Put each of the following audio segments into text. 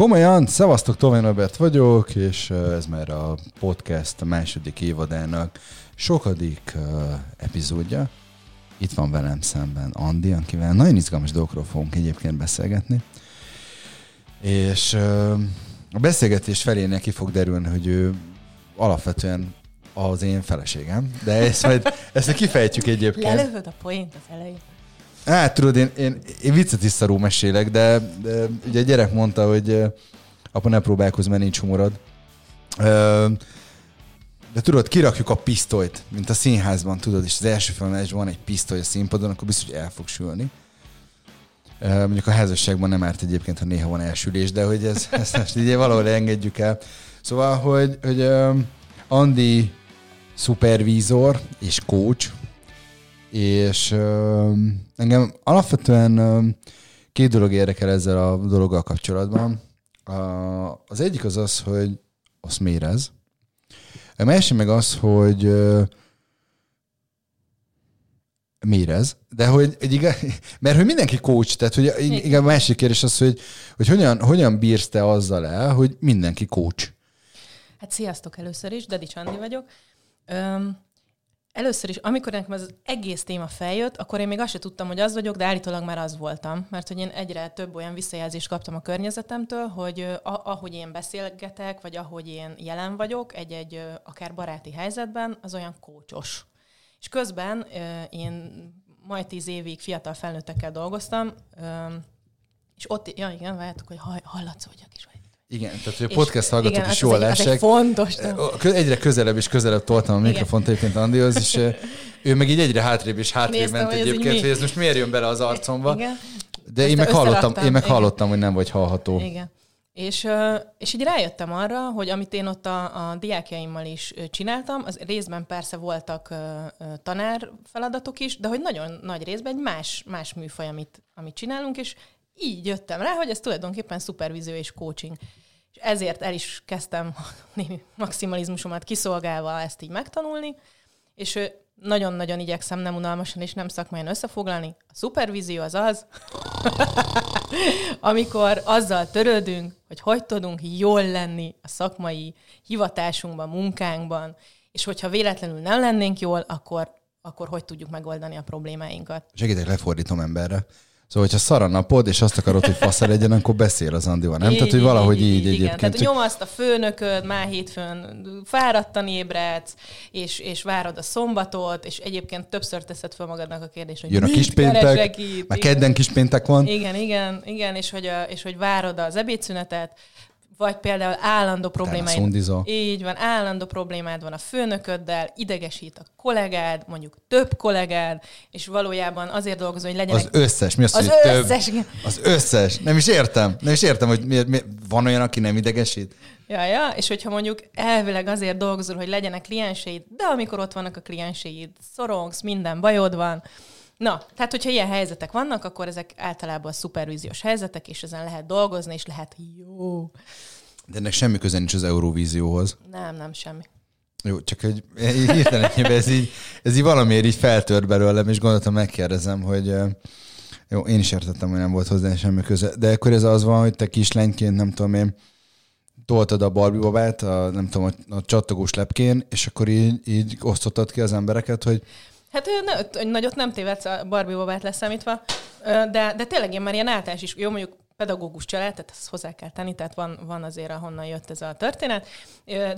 Komolyan, szevasztok, Tomi Robert vagyok, és ez már a podcast a második évadának sokadik epizódja. Itt van velem szemben Andi, akivel nagyon izgalmas dolgokról fogunk egyébként beszélgetni. És a beszélgetés felé neki fog derülni, hogy ő alapvetően az én feleségem, de ezt majd ezt kifejtjük egyébként. Lelövöd a poént az elején. Hát tudod, én, én, én viccet is szarú mesélek, de, de ugye a gyerek mondta, hogy apa ne próbálkozz, mert nincs humorod. De tudod, kirakjuk a pisztolyt, mint a színházban, tudod, és az első filmben van egy pisztoly a színpadon, akkor biztos, hogy el fog sülni. Mondjuk a házasságban nem árt egyébként, ha néha van elsülés, de hogy ez, ezt most így valahol engedjük el. Szóval, hogy, hogy Andi szupervízor és coach, és uh, engem alapvetően uh, két dolog érdekel ezzel a dologgal kapcsolatban. Uh, az egyik az az, hogy azt mérez. A másik meg az, hogy uh, mérez, de hogy, hogy igen, mert hogy mindenki coach, tehát hogy igen, a másik kérdés az, hogy, hogy hogyan, hogyan bírsz te azzal el, hogy mindenki coach. Hát sziasztok először is, Dedi Csandi vagyok. Um, Először is, amikor nekem az egész téma feljött, akkor én még azt sem tudtam, hogy az vagyok, de állítólag már az voltam. Mert hogy én egyre több olyan visszajelzést kaptam a környezetemtől, hogy ahogy én beszélgetek, vagy ahogy én jelen vagyok, egy-egy akár baráti helyzetben, az olyan kócsos. És közben én majd tíz évig fiatal felnőttekkel dolgoztam, és ott, ja igen, várjátok, hogy hallatszódjak is. Igen, tehát hogy a podcast hallgatók igen, is jól lássák. fontos. Egyre közelebb és közelebb toltam a mikrofont egyébként Andihoz, és ő meg így egyre hátrébb és hátrébb Néztem, ment egyébként, hogy ez most miért jön bele az arcomba. Igen. De én meg, hallottam, én meg hallottam, hogy nem vagy hallható. Igen. És, és így rájöttem arra, hogy amit én ott a, a diákjaimmal is csináltam, az részben persze voltak tanár feladatok is, de hogy nagyon nagy részben egy más, más műfaj, amit, amit csinálunk, és így jöttem rá, hogy ez tulajdonképpen szupervízió és coaching. És ezért el is kezdtem némi maximalizmusomat kiszolgálva ezt így megtanulni, és nagyon-nagyon igyekszem nem unalmasan és nem szakmányan összefoglalni. A szupervízió az az, amikor azzal törődünk, hogy hogy tudunk jól lenni a szakmai hivatásunkban, munkánkban, és hogyha véletlenül nem lennénk jól, akkor, akkor hogy tudjuk megoldani a problémáinkat. Segítek, lefordítom emberre. Szóval, hogyha szar a napod, és azt akarod, hogy fasza legyen, akkor beszél az Andival, nem? Így, tehát, hogy valahogy így, így, így egyébként. Tehát nyomaszt a főnököd, már hétfőn fáradtan ébredsz, és, és várod a szombatot, és egyébként többször teszed fel magadnak a kérdést, hogy Jön a kispéntek, már kedden kispéntek van. Igen, igen, igen, és hogy, a, és hogy várod az ebédszünetet, vagy például állandó problémáid. Így van, állandó problémád van a főnököddel, idegesít a kollégád, mondjuk több kollégád, és valójában azért dolgozol, hogy legyenek... Az összes, mi az, az hogy összes, több? Az összes, nem is értem. Nem is értem, hogy miért, miért van olyan, aki nem idegesít. Ja, ja, és hogyha mondjuk elvileg azért dolgozol, hogy legyenek klienseid, de amikor ott vannak a klienseid, szorongsz, minden bajod van, Na, tehát hogyha ilyen helyzetek vannak, akkor ezek általában szupervíziós helyzetek, és ezen lehet dolgozni, és lehet jó. De ennek semmi köze nincs az Eurovízióhoz. Nem, nem, semmi. Jó, csak hogy hirtelen ez így, ez így valamiért így feltört belőlem, és gondoltam megkérdezem, hogy jó, én is értettem, hogy nem volt hozzá semmi köze, de akkor ez az van, hogy te kislányként, nem tudom én, toltad a Barbie babát, a, nem tudom, a, a csattogós lepkén, és akkor így, így osztottad ki az embereket, hogy Hát ne, nagyot nem tévedsz a Barbie babát leszámítva, de, de tényleg én már ilyen általános is, jó mondjuk pedagógus család, tehát ezt hozzá kell tenni, tehát van, van azért, ahonnan jött ez a történet.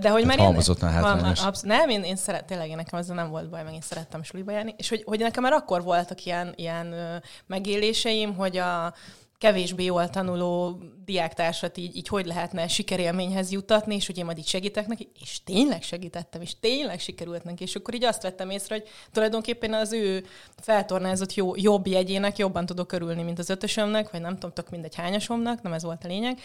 De hogy már én... hátrányos. Absz- nem, én, én szeret, tényleg én nekem ezzel nem volt baj, meg én szerettem suliba járni. És hogy, hogy nekem már akkor voltak ilyen, ilyen megéléseim, hogy a, kevésbé jól tanuló diáktársat így, így hogy lehetne sikerélményhez jutatni, és hogy én majd így segítek neki, és tényleg segítettem, és tényleg sikerült neki, és akkor így azt vettem észre, hogy tulajdonképpen az ő feltornázott jó, jobb jegyének jobban tudok örülni, mint az ötösömnek, vagy nem tudom, mindegy hányasomnak, nem ez volt a lényeg,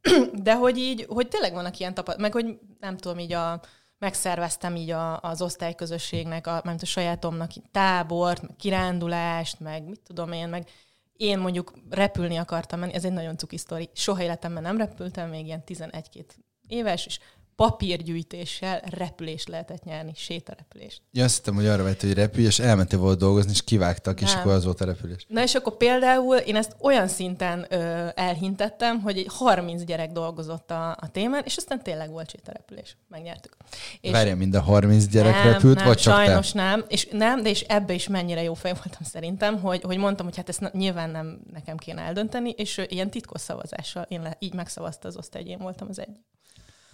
de hogy így, hogy tényleg vannak ilyen tapasztalatok, meg hogy nem tudom, így a, megszerveztem így a, az osztályközösségnek, a, a sajátomnak tábort, meg kirándulást, meg mit tudom én, meg én mondjuk repülni akartam menni, ez egy nagyon cuki sztori. Soha életemben nem repültem, még ilyen 11-2 éves, és papírgyűjtéssel repülést lehetett nyerni, sétarepülést. Ja, azt hittem, hogy arra vett, hogy repülj, és elmentél volt dolgozni, és kivágtak, Nem. és akkor az volt a repülés. Na és akkor például én ezt olyan szinten ö, elhintettem, hogy egy 30 gyerek dolgozott a, a témán, és aztán tényleg volt sétarepülés. Megnyertük. És Várja, mind a 30 gyerek nem, repült, nem, vagy csak sajnos te? nem. És nem, de és ebbe is mennyire jó fej voltam szerintem, hogy, hogy mondtam, hogy hát ezt nyilván nem nekem kéne eldönteni, és ilyen titkos szavazással én le, így megszavazta az osztály, én voltam az egy.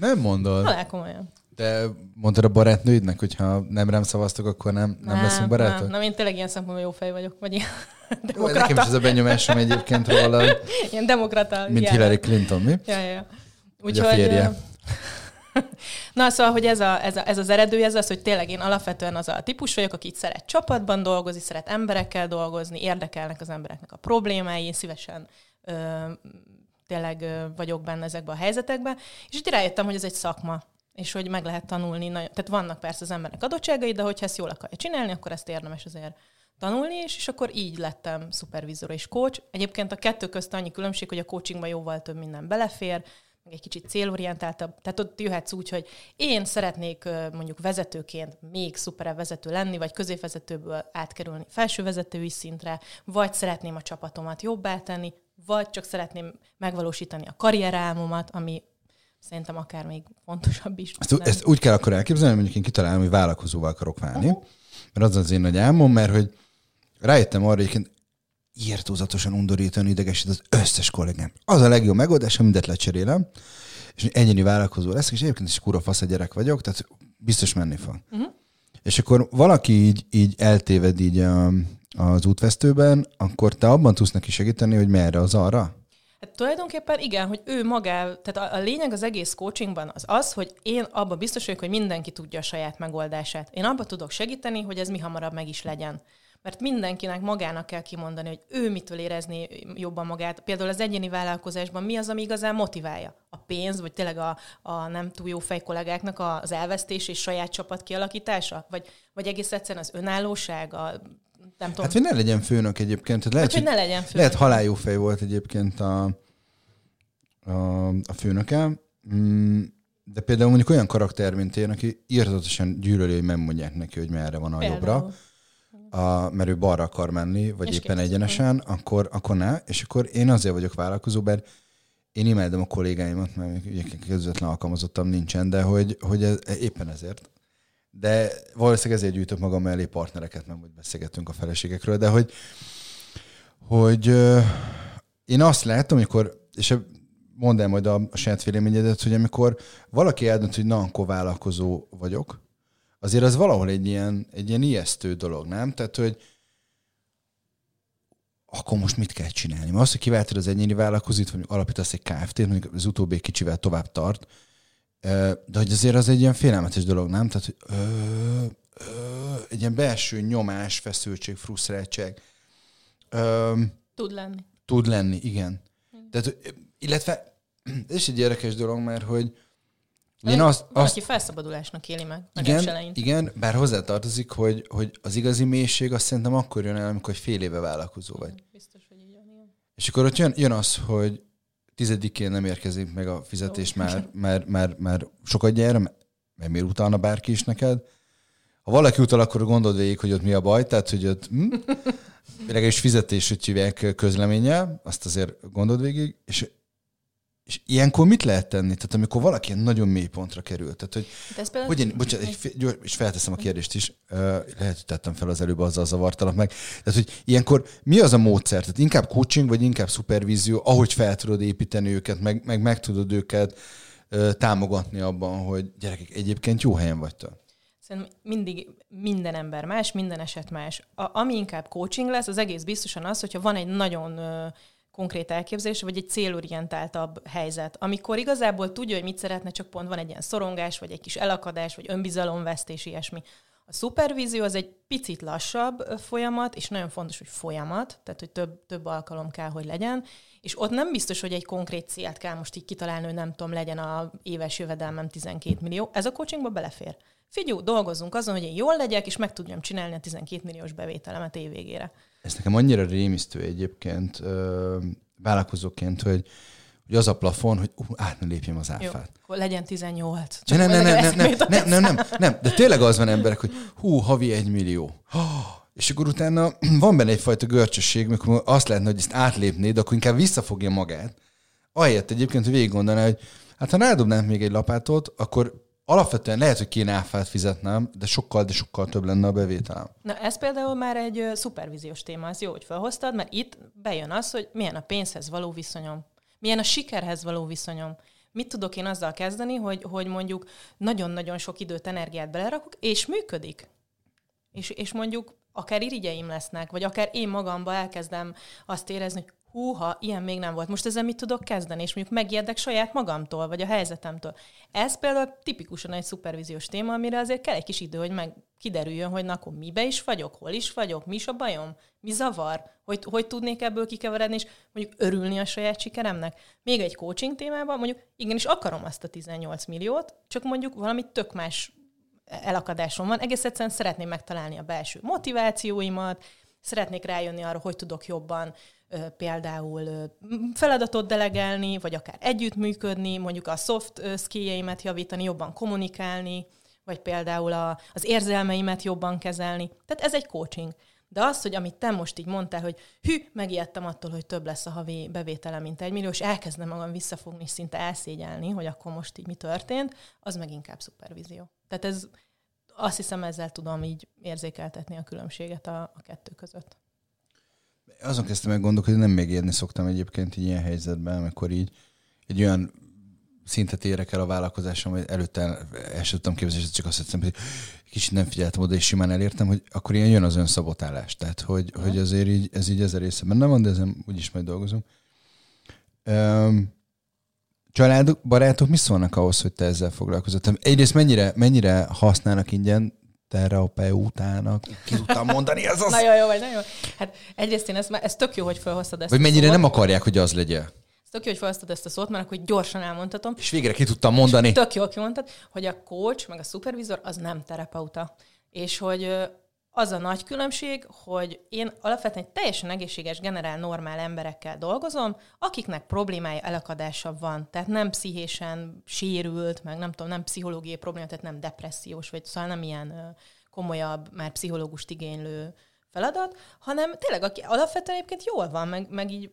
Nem mondod. Halál komolyan. De mondtad a barátnőidnek, hogy ha nem rám szavaztok, akkor nem, nem, nem leszünk barátok? Nem, nem, én tényleg ilyen szempontból jó fej vagyok, vagy ilyen Jó, nekem is ez a benyomásom egyébként róla. Ilyen demokrata. Mint ilyen. Hillary Clinton, mi? Ja, ja. Úgyhogy, a férje. Na, szóval, hogy ez, a, ez, a, ez az eredő, ez az, hogy tényleg én alapvetően az a típus vagyok, aki szeret csapatban dolgozni, szeret emberekkel dolgozni, érdekelnek az embereknek a problémái, szívesen ö, tényleg vagyok benne ezekben a helyzetekben, és itt rájöttem, hogy ez egy szakma, és hogy meg lehet tanulni. Tehát vannak persze az embernek adottságai, de hogyha ezt jól akarja csinálni, akkor ezt érdemes azért tanulni, és, és akkor így lettem szupervizor és coach. Egyébként a kettő közt annyi különbség, hogy a coachingban jóval több minden belefér, meg egy kicsit célorientáltabb. Tehát ott jöhetsz úgy, hogy én szeretnék mondjuk vezetőként még szuperebb vezető lenni, vagy középvezetőből átkerülni felső vezetői szintre, vagy szeretném a csapatomat jobbá tenni, vagy csak szeretném megvalósítani a karrierálmomat, ami szerintem akár még fontosabb is. Ezt, ezt úgy kell akkor elképzelni, hogy mondjuk én kitalálom, hogy vállalkozóval akarok válni, uh-huh. mert az az én nagy álmom, mert hogy rájöttem arra, hogy írtózatosan undorítani idegesít az összes kollégám. Az a legjobb megoldás, ha mindet lecserélem, és egyéni vállalkozó leszek, és egyébként is kura fasz a gyerek vagyok, tehát biztos menni fog. Uh-huh. És akkor valaki így, így eltéved így a, az útvesztőben, akkor te abban tudsz neki segíteni, hogy merre az arra? Hát tulajdonképpen igen, hogy ő magá, tehát a, a lényeg az egész coachingban az az, hogy én abban biztos vagyok, hogy mindenki tudja a saját megoldását. Én abban tudok segíteni, hogy ez mi hamarabb meg is legyen mert mindenkinek magának kell kimondani, hogy ő mitől érezni jobban magát. Például az egyéni vállalkozásban mi az, ami igazán motiválja? A pénz, vagy tényleg a, a nem túl jó fej kollégáknak az elvesztés és saját csapat kialakítása? Vagy, vagy egész egyszerűen az önállóság, a nem tudom. Hát, hogy ne legyen főnök egyébként. Tehát lehet, hát, hogy ne legyen főnök. Lehet halál fej volt egyébként a, a, a főnöke, mm, de például mondjuk olyan karakter, mint én, aki írtatosan gyűlöli, hogy nem mondják neki, hogy merre van a például. jobbra a, mert ő balra akar menni, vagy és éppen egyenesen, akkor, akkor ne. És akkor én azért vagyok vállalkozó, mert én imádom a kollégáimat, mert ugye közvetlen alkalmazottam nincsen, de hogy, hogy ez, éppen ezért. De valószínűleg ezért gyűjtök magam mellé partnereket, nem hogy beszélgetünk a feleségekről, de hogy, hogy én azt látom, amikor, és mondd el majd a, a saját véleményedet, hogy amikor valaki eldönt, hogy na, akkor vállalkozó vagyok, azért az valahol egy ilyen, egy ilyen ijesztő dolog, nem? Tehát, hogy akkor most mit kell csinálni? Mert az, hogy kiváltod az egyéni vállalkozót, vagy alapítasz egy KFT-t, mondjuk az utóbbi kicsivel tovább tart, de hogy azért az egy ilyen félelmetes dolog, nem? Tehát, hogy ö, ö, egy ilyen belső nyomás, feszültség, frusztráltság. Ö, tud lenni. Tud lenni, igen. Tehát, illetve ez is egy érdekes dolog, mert hogy én azt, azt... Aki felszabadulásnak éli meg. Igen, igen, bár hozzátartozik, hogy, hogy az igazi mélység azt szerintem akkor jön el, amikor fél éve vállalkozó vagy. Biztos, hogy így van. És akkor ott jön, jön az, hogy tizedikén nem érkezik meg a fizetés, már, már, már, már sokat gyere, mert miért utalna bárki is neked. Ha valaki utal, akkor gondold végig, hogy ott mi a baj, tehát hogy ott hm, legalábbis fizetését hívják közleménye, azt azért gondold végig, és és ilyenkor mit lehet tenni? Tehát amikor valaki nagyon mély pontra kerül. Tehát, hogy, például... hogy én, bocsánat, egy, és felteszem a kérdést is, lehet, hogy tettem fel az előbb, azzal zavartalak meg. Tehát, hogy ilyenkor mi az a módszer? Tehát inkább coaching, vagy inkább szupervízió, ahogy fel tudod építeni őket, meg meg, meg tudod őket támogatni abban, hogy gyerekek, egyébként jó helyen vagytok. Szerintem mindig minden ember más, minden eset más. A, ami inkább coaching lesz, az egész biztosan az, hogyha van egy nagyon konkrét elképzelés, vagy egy célorientáltabb helyzet, amikor igazából tudja, hogy mit szeretne, csak pont van egy ilyen szorongás, vagy egy kis elakadás, vagy önbizalomvesztés, ilyesmi. A szupervízió az egy picit lassabb folyamat, és nagyon fontos, hogy folyamat, tehát hogy több, több alkalom kell, hogy legyen, és ott nem biztos, hogy egy konkrét célt kell most így kitalálni, hogy nem tudom, legyen a éves jövedelmem 12 millió. Ez a coachingba belefér. Figyú, dolgozzunk azon, hogy én jól legyek, és meg tudjam csinálni a 12 milliós bevételemet évvégére. Ez nekem annyira rémisztő egyébként vállalkozóként, hogy hogy az a plafon, hogy uh, át ne lépjem az áfát. Jó, legyen 18. Csak nem, nem, nem, nem, nem, nem, nem, nem, nem, de tényleg az van emberek, hogy hú, havi egy millió. És akkor utána van benne egyfajta görcsösség, mikor azt lehetne, hogy ezt átlépnéd, akkor inkább visszafogja magát. Ahelyett egyébként, hogy végig gondolná, hogy hát ha rádobnánk még egy lapátot, akkor alapvetően lehet, hogy kéne áfát fizetnem, de sokkal, de sokkal több lenne a bevételem. Na ez például már egy szupervíziós téma, az jó, hogy felhoztad, mert itt bejön az, hogy milyen a pénzhez való viszonyom, milyen a sikerhez való viszonyom. Mit tudok én azzal kezdeni, hogy, hogy mondjuk nagyon-nagyon sok időt, energiát belerakok, és működik. És, és mondjuk akár irigyeim lesznek, vagy akár én magamba elkezdem azt érezni, hogy húha, ilyen még nem volt. Most ezzel mit tudok kezdeni? És mondjuk megijedek saját magamtól, vagy a helyzetemtől. Ez például tipikusan egy szupervíziós téma, amire azért kell egy kis idő, hogy meg kiderüljön, hogy na akkor mibe is vagyok, hol is vagyok, mi is a bajom, mi zavar, hogy, hogy tudnék ebből kikeveredni, és mondjuk örülni a saját sikeremnek. Még egy coaching témában, mondjuk igenis akarom azt a 18 milliót, csak mondjuk valami tök más elakadásom van. Egész egyszerűen szeretném megtalálni a belső motivációimat, szeretnék rájönni arra, hogy tudok jobban például feladatot delegálni, vagy akár együttműködni, mondjuk a soft skilljeimet javítani, jobban kommunikálni, vagy például a, az érzelmeimet jobban kezelni. Tehát ez egy coaching. De az, hogy amit te most így mondtál, hogy hű, megijedtem attól, hogy több lesz a havi bevétele, mint egy millió, és elkezdem magam visszafogni, szinte elszégyelni, hogy akkor most így mi történt, az meg inkább szupervízió. Tehát ez, azt hiszem ezzel tudom így érzékeltetni a különbséget a, a kettő között azon kezdtem meg gondolkodni, hogy nem megérni szoktam egyébként így ilyen helyzetben, amikor így egy olyan szintet érek el a vállalkozásom, hogy előtte el sem tudtam képzelni, csak azt hiszem, hogy kicsit nem figyeltem oda, és simán elértem, hogy akkor ilyen jön az önszabotálás. Tehát, hogy, hogy azért így, ez így ezer része benne van, de ezen úgyis majd dolgozom. Um, család, barátok mi szólnak ahhoz, hogy te ezzel foglalkozol? Egyrészt mennyire, mennyire használnak ingyen terapeutának. Ki tudtam mondani, ez az... nagyon jó vagy, nagyon jó. Hát egyrészt én ezt, ez tök jó, hogy felhoztad ezt Vagy mennyire szót. nem akarják, hogy az legyen. Ez tök jó, hogy felhoztad ezt a szót, mert akkor gyorsan elmondhatom. És végre ki tudtam mondani. És tök jó kimondtad, hogy a coach, meg a szupervizor az nem terapeuta. És hogy az a nagy különbség, hogy én alapvetően egy teljesen egészséges, generál, normál emberekkel dolgozom, akiknek problémája, elakadása van. Tehát nem pszichésen sérült, meg nem tudom, nem pszichológiai probléma, tehát nem depressziós, vagy szóval nem ilyen komolyabb, már pszichológust igénylő feladat, hanem tényleg, aki alapvetően egyébként jól van, meg, meg így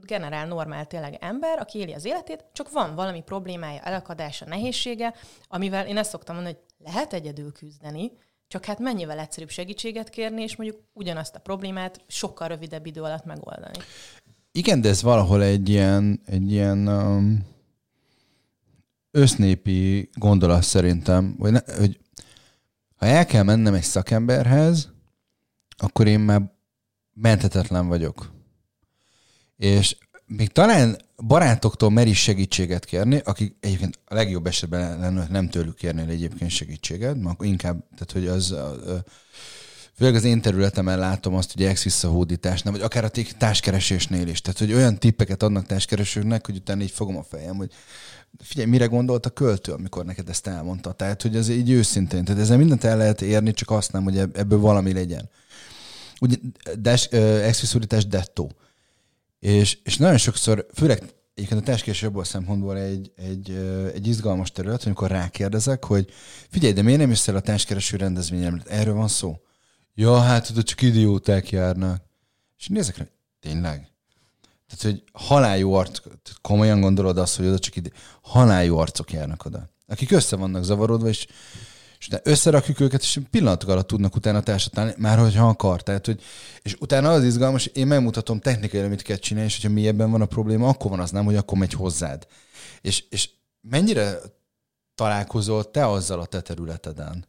generál normál tényleg ember, aki éli az életét, csak van valami problémája, elakadása, nehézsége, amivel én ezt szoktam mondani, hogy lehet egyedül küzdeni, csak hát mennyivel egyszerűbb segítséget kérni, és mondjuk ugyanazt a problémát sokkal rövidebb idő alatt megoldani. Igen, de ez valahol egy ilyen, egy ilyen um, össznépi gondolat szerintem, hogy, ne, hogy ha el kell mennem egy szakemberhez, akkor én már menthetetlen vagyok. És még talán barátoktól meris segítséget kérni, akik egyébként a legjobb esetben lenne, nem tőlük kérnél egyébként segítséget, mert inkább, tehát hogy az, főleg az én területemen látom azt, hogy ex-visszahódításnál, vagy akár a társkeresésnél is. Tehát, hogy olyan tippeket adnak társkeresőknek, hogy utána így fogom a fejem, hogy figyelj, mire gondolt a költő, amikor neked ezt elmondta. Tehát, hogy ez így őszintén. Tehát ezzel mindent el lehet érni, csak azt nem, hogy ebből valami legyen. Ugye, ex-visszahódítás dettó és, és nagyon sokszor, főleg egyébként a testkés a szempontból egy, egy, egy izgalmas terület, amikor rákérdezek, hogy figyelj, de miért nem jössz el a társkereső rendezvényem? Erről van szó? Ja, hát tudod, csak idióták járnak. És nézek rá, tényleg? Tehát, hogy haláljó arc, komolyan gondolod azt, hogy oda csak ide, haláljó arcok járnak oda. Akik össze vannak zavarodva, és és utána összerakjuk őket, és pillanatok alatt tudnak utána társadalni, már hogyha akar. Tehát, hogy, és utána az izgalmas, én megmutatom technikai, mit kell csinálni, és hogyha mi ebben van a probléma, akkor van az nem, hogy akkor megy hozzád. És, és mennyire találkozol te azzal a te területeden?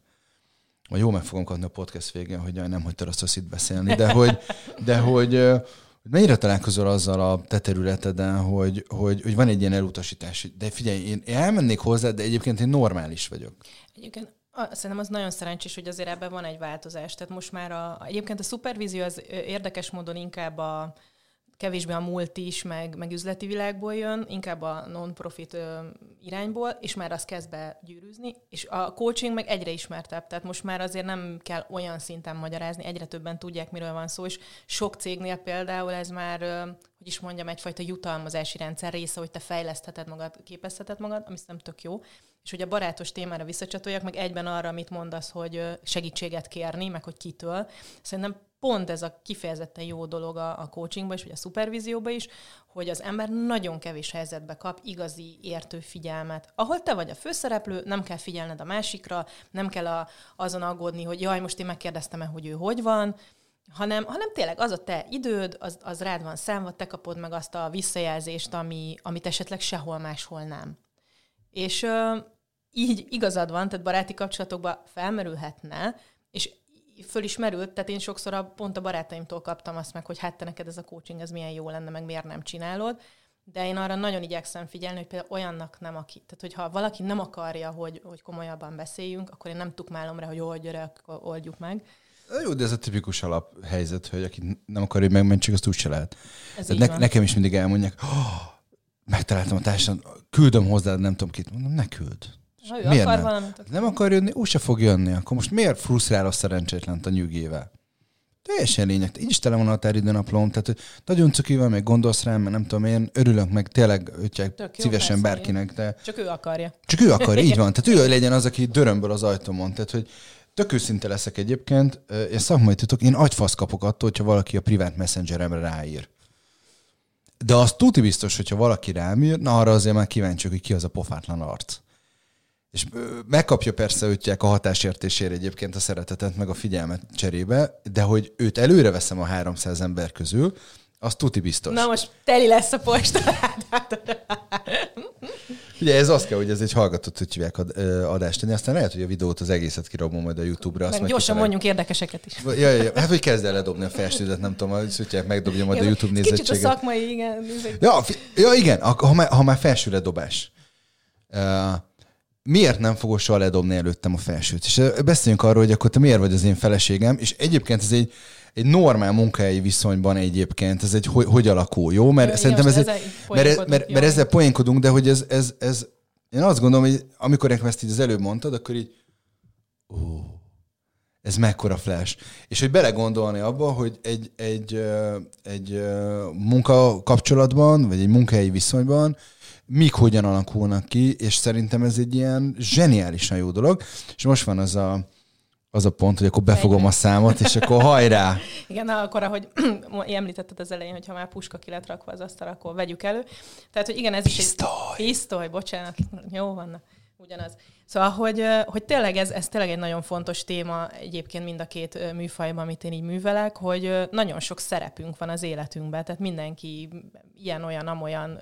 Vagy jó meg fogom kapni a podcast végén, hogy nem hagytad azt itt beszélni, de hogy, de hogy mennyire találkozol azzal a te területeden, hogy, hogy, hogy van egy ilyen elutasítás, de figyelj, én elmennék hozzá, de egyébként én normális vagyok. Egyébként Szerintem az nagyon szerencsés, hogy azért ebben van egy változás. Tehát most már a, egyébként a szupervízió az érdekes módon inkább a kevésbé a multi meg, meg üzleti világból jön, inkább a non-profit ö, irányból, és már az kezd be gyűrűzni, és a coaching meg egyre ismertebb, tehát most már azért nem kell olyan szinten magyarázni, egyre többen tudják, miről van szó, és sok cégnél például ez már, ö, hogy is mondjam, egyfajta jutalmazási rendszer része, hogy te fejlesztheted magad, képezheted magad, ami nem tök jó, és hogy a barátos témára visszacsatoljak, meg egyben arra, amit mondasz, hogy segítséget kérni, meg hogy kitől. Szerintem pont ez a kifejezetten jó dolog a, a coachingban is, vagy a szupervízióban is, hogy az ember nagyon kevés helyzetbe kap igazi értő figyelmet. Ahol te vagy a főszereplő, nem kell figyelned a másikra, nem kell a, azon aggódni, hogy jaj, most én megkérdeztem-e, hogy ő hogy van, hanem, hanem tényleg az a te időd, az, az rád van számva, te kapod meg azt a visszajelzést, ami, amit esetleg sehol máshol nem. És ö, így igazad van, tehát baráti kapcsolatokban felmerülhetne, és föl is merült, tehát én sokszor a, pont a barátaimtól kaptam azt meg, hogy hát te neked ez a coaching, ez milyen jó lenne, meg miért nem csinálod. De én arra nagyon igyekszem figyelni, hogy például olyannak nem, aki, tehát hogyha valaki nem akarja, hogy, hogy komolyabban beszéljünk, akkor én nem tukmálom rá, hogy jó, gyere, oldjuk meg. Jó, de ez a tipikus alaphelyzet, hogy aki nem akarja, hogy megmentsük, azt úgyse lehet. Ez ne, nekem is mindig elmondják, oh, megtaláltam a társadalmat, küldöm hozzád, nem tudom kit. Mondom, ne küld. Ha ő miért akar nem? valamit, Nem akar jönni, úgy se fog jönni. Akkor most miért frusztrál a szerencsétlent a nyugével? Teljesen lényeg. Így is tele van a határidőnaplom, tehát hogy nagyon cuki van, meg gondolsz rám, mert nem tudom, én örülök meg tényleg ötják szívesen persze, bárkinek. De... Csak ő akarja. Csak ő akarja, így van. Tehát ő legyen az, aki dörömből az ajtómon. Tehát, hogy tök őszinte leszek egyébként, én szakmai titok, én agyfasz kapok attól, hogyha valaki a privát messengeremre ráír. De az tuti biztos, hogyha valaki rám ír, na arra azért már kíváncsi, hogy ki az a pofátlan arc. És megkapja persze őtják a hatásértésére egyébként a szeretetet, meg a figyelmet cserébe, de hogy őt előre veszem a 300 ember közül, az tuti biztos. Na most teli lesz a posta. Ugye ez az kell, hogy ez egy hallgatott, hogy hívják adást tenni, aztán lehet, hogy a videót az egészet kirabom majd a YouTube-ra. Meg gyorsan kifelek. mondjunk érdekeseket is. Ja, ja, ja. Hát, hogy kezd el ledobni a felsődet, nem tudom, hogy tudják, megdobja majd ja, a YouTube nézettséget. Kicsit a szakmai, igen. Ja, ja igen, ha már, ha már felsőre dobás. Uh, miért nem fogod soha ledobni előttem a felsőt? És beszéljünk arról, hogy akkor te miért vagy az én feleségem, és egyébként ez egy, egy normál munkahelyi viszonyban egyébként, ez egy hogy, hogy alakul, jó? Mert Jó, szerintem ez egy, mert, mert, mert ezzel poénkodunk, de hogy ez, ez, ez, én azt gondolom, hogy amikor nekem ezt így az előbb mondtad, akkor így, ó, ez mekkora flash. És hogy belegondolni abba, hogy egy, egy, egy munkakapcsolatban, vagy egy munkahelyi viszonyban mik hogyan alakulnak ki, és szerintem ez egy ilyen zseniálisan jó dolog. És most van az a, az a pont, hogy akkor befogom a számot, és akkor hajrá! Igen, na, akkor, ahogy említetted az elején, hogy ha már puska ki lett rakva az asztal, akkor vegyük elő. Tehát, hogy igen, ez pisztoly. is egy... Pisztoly! bocsánat. Jó van. Ugyanaz. Szóval, hogy, hogy tényleg ez, ez tényleg egy nagyon fontos téma egyébként mind a két műfajban, amit én így művelek, hogy nagyon sok szerepünk van az életünkben, tehát mindenki ilyen-olyan, amolyan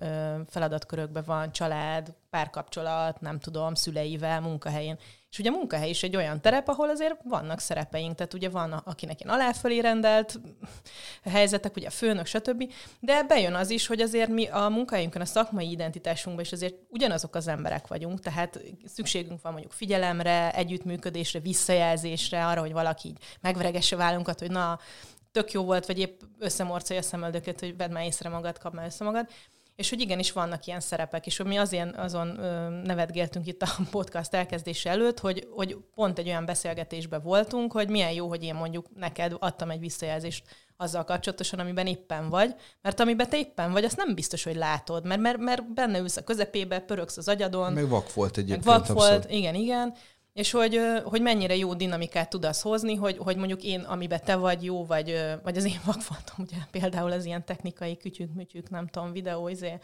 feladatkörökben van, család, párkapcsolat, nem tudom, szüleivel, munkahelyén. És ugye a munkahely is egy olyan terep, ahol azért vannak szerepeink, tehát ugye van, akinek én aláfölé rendelt helyzetek, ugye a főnök, stb. De bejön az is, hogy azért mi a munkahelyünkön, a szakmai identitásunkban is azért ugyanazok az emberek vagyunk, tehát szükségünk van mondjuk figyelemre, együttműködésre, visszajelzésre, arra, hogy valaki így megveregesse vállunkat, hogy na, tök jó volt, vagy épp összemorcolja a szemöldöket, hogy vedd már észre magad, kap már össze magad. És hogy igenis vannak ilyen szerepek, és hogy mi azért azon ö, nevetgéltünk itt a podcast elkezdése előtt, hogy, hogy pont egy olyan beszélgetésben voltunk, hogy milyen jó, hogy én mondjuk neked adtam egy visszajelzést azzal kapcsolatosan, amiben éppen vagy, mert amiben te éppen vagy, azt nem biztos, hogy látod, mert, mert, mert benne ülsz a közepébe, pöröksz az agyadon. Meg vak volt egyébként. Meg vak volt, igen, igen és hogy, hogy mennyire jó dinamikát tud az hozni, hogy, hogy mondjuk én, amiben te vagy jó, vagy, vagy az én vakfoltom, ugye például az ilyen technikai kütyük, műtyük, nem tudom, videó, izé,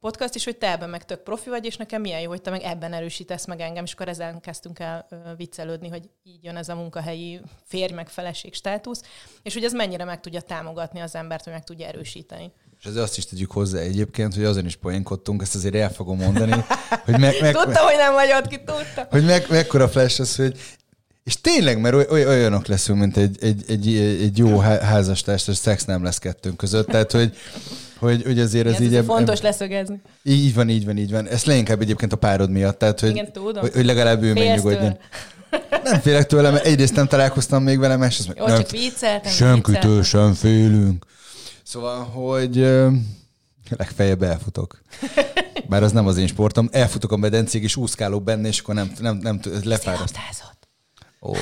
podcast, és hogy te ebben meg tök profi vagy, és nekem milyen jó, hogy te meg ebben erősítesz meg engem, és akkor ezen kezdtünk el viccelődni, hogy így jön ez a munkahelyi férj meg feleség státusz, és hogy ez mennyire meg tudja támogatni az embert, hogy meg tudja erősíteni. És azért azt is tegyük hozzá egyébként, hogy azon is poénkodtunk, ezt azért el fogom mondani. Hogy meg, meg, tudta, hogy nem vagy ott ki, tudta. Hogy meg, mekkora flash az, hogy és tényleg, mert oly, olyanok leszünk, mint egy, egy, egy, egy jó házastárs, és szex nem lesz kettőnk között. Tehát, hogy, hogy, hogy azért ez, ez így... fontos eb, leszögezni. Így van, így van, így van. Ez leginkább egyébként a párod miatt, tehát, hogy, Igen, tudom. hogy, hogy legalább ő megnyugodjon. Nem félek tőle, mert egyrészt nem találkoztam még vele, másrészt Jó, nem, csak vicceltem. Sem félünk. Szóval, hogy legfeljebb elfutok. Bár az nem az én sportom. Elfutok a medencéig, és úszkálok benne, és akkor nem, nem, nem, lefáraszt. Ó.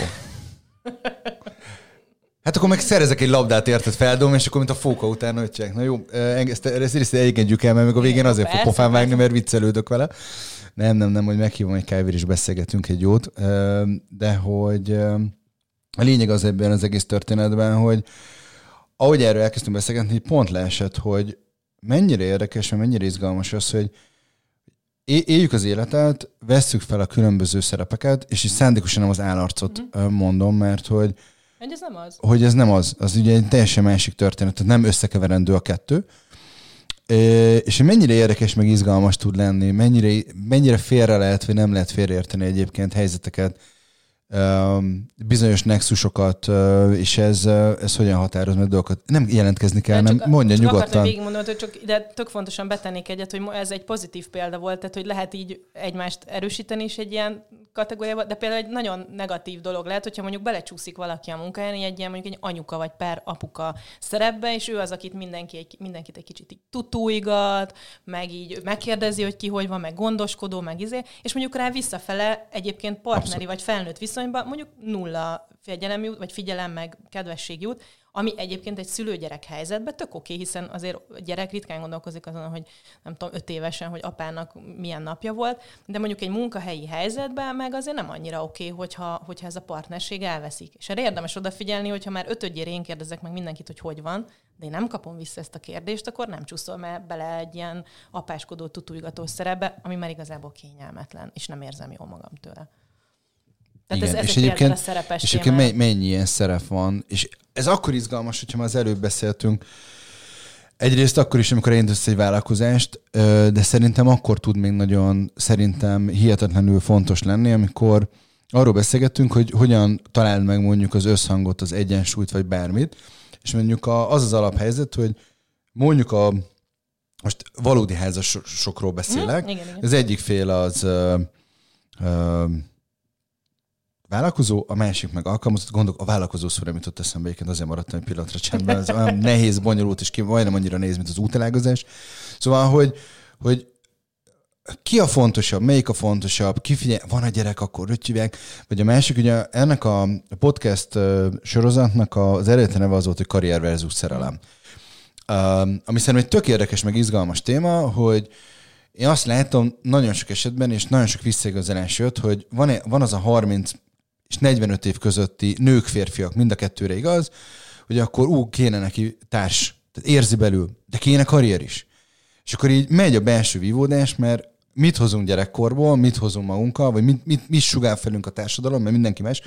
Hát akkor meg szerezek egy labdát, érted, feldom, és akkor mint a fóka után ötcsek. Na jó, ezt, ezt, ezt egyengedjük el, mert még a végén azért fog pofán vágni, mert viccelődök vele. Nem, nem, nem, hogy meghívom egy kávér, és beszélgetünk egy jót. De hogy a lényeg az ebben az egész történetben, hogy ahogy erről elkezdtünk beszélgetni, pont leesett, hogy mennyire érdekes, mert mennyire izgalmas az, hogy éljük az életet, vesszük fel a különböző szerepeket, és így szándékosan nem az állarcot mm. mondom, mert hogy hogy ez nem az. Hogy ez nem az. Az ugye egy teljesen másik történet, tehát nem összekeverendő a kettő. És mennyire érdekes, meg izgalmas tud lenni, mennyire, mennyire félre lehet, vagy nem lehet félreérteni egyébként helyzeteket, bizonyos nexusokat, és ez, ez hogyan határoz meg dolgokat. Nem jelentkezni kell, nem mondja csak nyugodtan. Mondani, hogy csak ide tök fontosan betennék egyet, hogy ez egy pozitív példa volt, tehát hogy lehet így egymást erősíteni is egy ilyen kategóriába, de például egy nagyon negatív dolog lehet, hogyha mondjuk belecsúszik valaki a munkáján, egy ilyen mondjuk egy anyuka vagy per apuka szerepbe, és ő az, akit mindenki egy, mindenkit egy kicsit így tutúigat, meg így megkérdezi, hogy ki hogy van, meg gondoskodó, meg izé, és mondjuk rá visszafele egyébként partneri Abszolút. vagy felnőtt viszonyban mondjuk nulla figyelem jut, vagy figyelem meg kedvesség jut, ami egyébként egy szülőgyerek helyzetben tök oké, hiszen azért a gyerek ritkán gondolkozik azon, hogy nem tudom, öt évesen, hogy apának milyen napja volt, de mondjuk egy munkahelyi helyzetben meg azért nem annyira oké, hogyha, hogyha ez a partnerség elveszik. És erre érdemes odafigyelni, hogyha már ötödjére én kérdezek meg mindenkit, hogy hogy van, de én nem kapom vissza ezt a kérdést, akkor nem csúszol mert bele egy ilyen apáskodó, tutulgató szerepbe, ami már igazából kényelmetlen, és nem érzem jól magam tőle. Tehát Igen, ez, ez és egyébként, a szerepes és egyébként mennyi ilyen szerep van, és ez akkor izgalmas, hogyha már az előbb beszéltünk, Egyrészt akkor is, amikor elindulsz egy vállalkozást, de szerintem akkor tud még nagyon, szerintem hihetetlenül fontos lenni, amikor arról beszélgettünk, hogy hogyan találd meg mondjuk az összhangot, az egyensúlyt, vagy bármit, és mondjuk az az alaphelyzet, hogy mondjuk a most valódi házasokról beszélek. Mm, igen, igen. Az egyik fél az vállalkozó, a másik meg alkalmazott. Gondolok, a vállalkozó szóra jutott eszembe, egyébként azért maradtam egy pillanatra csendben, ez olyan nehéz, bonyolult, és ki majdnem annyira néz, mint az útelágazás. Szóval, hogy, hogy ki a fontosabb, melyik a fontosabb, ki figyel, van a gyerek, akkor rötyüvek, vagy a másik, ugye ennek a podcast sorozatnak az eredeti neve az volt, hogy karrier versus szerelem. Ami szerintem egy tök érdekes, meg izgalmas téma, hogy én azt látom nagyon sok esetben, és nagyon sok visszaigazolás jött, hogy van, van az a 30 és 45 év közötti nők, férfiak, mind a kettőre igaz, hogy akkor ú, kéne neki társ, tehát érzi belül, de kéne karrier is. És akkor így megy a belső vívódás, mert mit hozunk gyerekkorból, mit hozunk magunkkal, vagy mit, mit, mit sugál felünk a társadalom, mert mindenki más,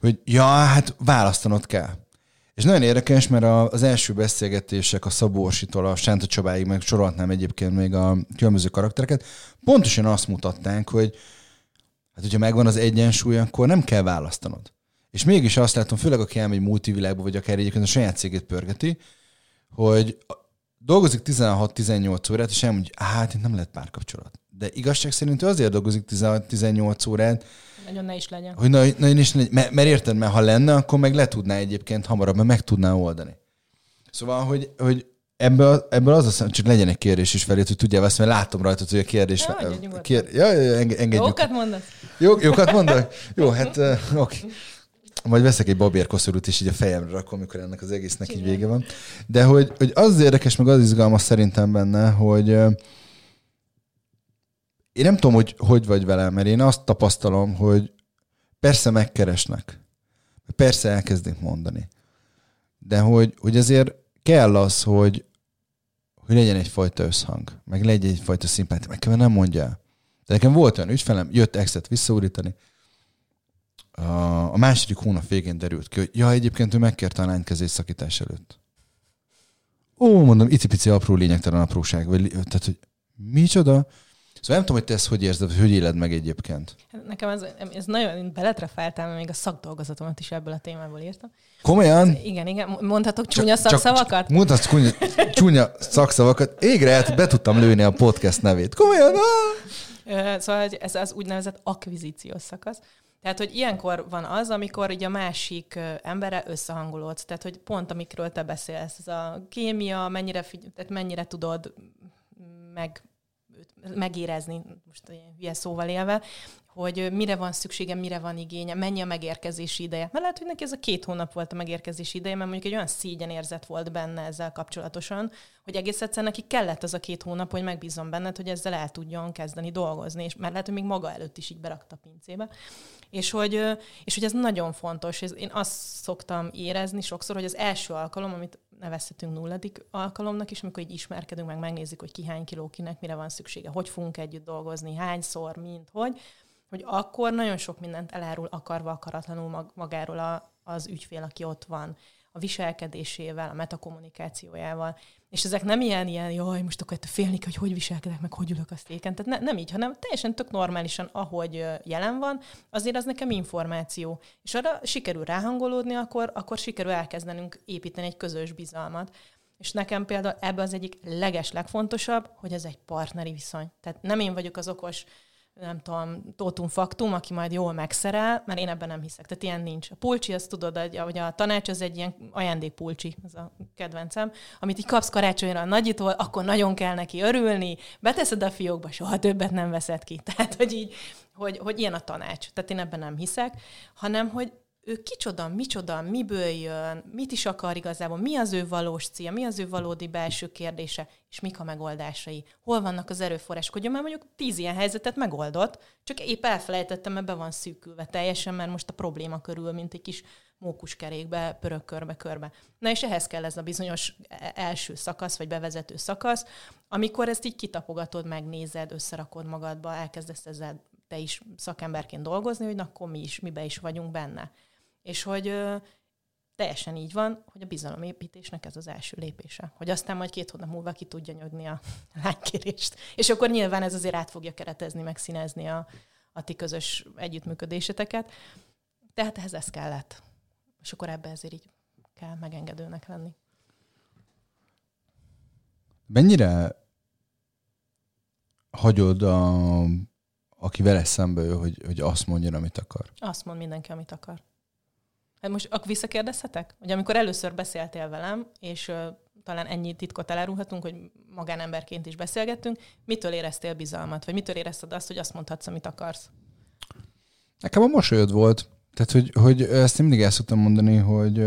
hogy ja, hát választanod kell. És nagyon érdekes, mert az első beszélgetések a Szabó Orsitól a Sánta Csabáig, meg sorolhatnám egyébként még a különböző karaktereket, pontosan azt mutatták, hogy Hát, hogyha megvan az egyensúly, akkor nem kell választanod. És mégis azt látom, főleg aki elmegy multivilágba, vagy akár egyébként a saját cégét pörgeti, hogy dolgozik 16-18 órát, és elmondja, hát itt nem lehet párkapcsolat. De igazság szerint ő azért dolgozik 16-18 órát, nagyon ne is legyen. Hogy nagyon, nagyon is legyen. Mert, mert érted, mert ha lenne, akkor meg le tudná egyébként hamarabb, mert meg tudná oldani. Szóval, hogy, hogy Ebből, ebből az a szem, csak legyen egy kérdés is felé, hogy tudjál veszni, mert látom rajta, hogy a kérdés... Ja, kér, ja, ja, engedjük. Jókat mondasz? Jó, jókat mondok? Jó, hát oké. Okay. Majd veszek egy babérkoszorút, és így a fejemre rakom, amikor ennek az egésznek így vége van. De hogy, hogy az érdekes, meg az izgalmas szerintem benne, hogy én nem tudom, hogy hogy vagy vele, mert én azt tapasztalom, hogy persze megkeresnek. Persze elkezdik mondani. De hogy, hogy azért kell az, hogy, hogy legyen egyfajta összhang, meg legyen egyfajta szimpátia, meg nem mondja De nekem volt olyan ügyfelem, jött exet visszaúrítani, a második hónap végén derült ki, hogy ja, egyébként ő megkérte a lány kezét szakítás előtt. Ó, mondom, icipici apró lényegtelen apróság, vagy, tehát, hogy micsoda? Szóval nem tudom, hogy te ezt hogy érzed, hogy éled meg egyébként. Nekem ez, ez nagyon beletrefáltam, mert még a szakdolgozatomat is ebből a témából írtam. Komolyan? Igen, igen. Mondhatok csúnya csak, szakszavakat? Csak, mondhatsz csúnya, csúnya szakszavakat. Égre hát be tudtam lőni a podcast nevét. Komolyan? Ah! Szóval ez az úgynevezett akvizíciós szakasz. Tehát, hogy ilyenkor van az, amikor ugye a másik embere összehangolódsz. Tehát, hogy pont amikről te beszélsz, ez a kémia, mennyire, figy- tehát mennyire tudod meg megérezni, most ilyen hülye szóval élve, hogy mire van szüksége, mire van igénye, mennyi a megérkezési ideje. Mert lehet, hogy neki ez a két hónap volt a megérkezési ideje, mert mondjuk egy olyan szégyen érzet volt benne ezzel kapcsolatosan, hogy egész egyszerűen neki kellett az a két hónap, hogy megbízom benned, hogy ezzel el tudjon kezdeni dolgozni, és mert lehet, hogy még maga előtt is így berakta a pincébe. És hogy, és hogy ez nagyon fontos. Én azt szoktam érezni sokszor, hogy az első alkalom, amit nevezhetünk nulladik alkalomnak is, amikor így ismerkedünk, meg megnézzük, hogy ki hány kiló kinek, mire van szüksége, hogy fogunk együtt dolgozni, hányszor, mint, hogy, hogy akkor nagyon sok mindent elárul akarva, akaratlanul magáról a, az ügyfél, aki ott van, a viselkedésével, a metakommunikációjával. És ezek nem ilyen, ilyen, jaj, most akkor félni hogy hogy viselkedek, meg hogy ülök a széken. Tehát ne, nem így, hanem teljesen tök normálisan, ahogy jelen van, azért az nekem információ. És arra sikerül ráhangolódni, akkor, akkor sikerül elkezdenünk építeni egy közös bizalmat. És nekem például ebbe az egyik leges legfontosabb, hogy ez egy partneri viszony. Tehát nem én vagyok az okos nem tudom, tótum faktum, aki majd jól megszerel, mert én ebben nem hiszek. Tehát ilyen nincs. A pulcsi, azt tudod, hogy a tanács az egy ilyen ajándékpulcsi, az a kedvencem, amit így kapsz karácsonyra a nagyitól, akkor nagyon kell neki örülni, beteszed a fiókba, soha többet nem veszed ki. Tehát, hogy így, hogy, hogy ilyen a tanács. Tehát én ebben nem hiszek, hanem, hogy ő kicsoda, micsoda, miből jön, mit is akar igazából, mi az ő valós célja, mi az ő valódi belső kérdése, és mik a megoldásai. Hol vannak az erőforrások, hogy már mondjuk tíz ilyen helyzetet megoldott, csak épp elfelejtettem, be van szűkülve teljesen, mert most a probléma körül, mint egy kis mókuskerékbe pörög körbe-körbe. Na és ehhez kell ez a bizonyos e-, első szakasz, vagy bevezető szakasz, amikor ezt így kitapogatod, megnézed, összerakod magadba, elkezdesz ezzel te is szakemberként dolgozni, hogy na akkor mi is, mibe is vagyunk benne. És hogy ö, teljesen így van, hogy a bizalomépítésnek ez az első lépése. Hogy aztán majd két hónap múlva ki tudja nyögni a lánykérést. És akkor nyilván ez azért át fogja keretezni, meg színezni a, a ti közös együttműködéseteket. Tehát ehhez ez kellett. És akkor ebbe ezért így kell megengedőnek lenni. Mennyire hagyod a, aki vele szembe hogy, hogy azt mondja, amit akar? Azt mond mindenki, amit akar. Hát most akkor visszakérdezhetek? Hogy amikor először beszéltél velem, és uh, talán ennyi titkot elárulhatunk, hogy magánemberként is beszélgettünk, mitől éreztél bizalmat? Vagy mitől érezted azt, hogy azt mondhatsz, amit akarsz? Nekem a mosolyod volt. Tehát, hogy, hogy ezt mindig el szoktam mondani, hogy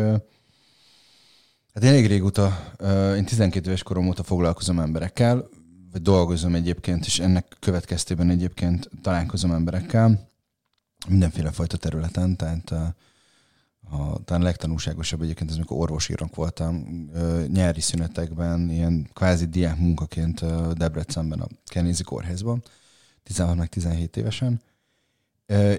hát én elég régóta, én 12 éves korom óta foglalkozom emberekkel, vagy dolgozom egyébként, és ennek következtében egyébként találkozom emberekkel mindenféle fajta területen, tehát a, talán legtanulságosabb egyébként ez, amikor orvosírok voltam, nyári szünetekben, ilyen kvázi diák munkaként Debrecenben, a Kenézi kórházban, 16 meg 17 évesen.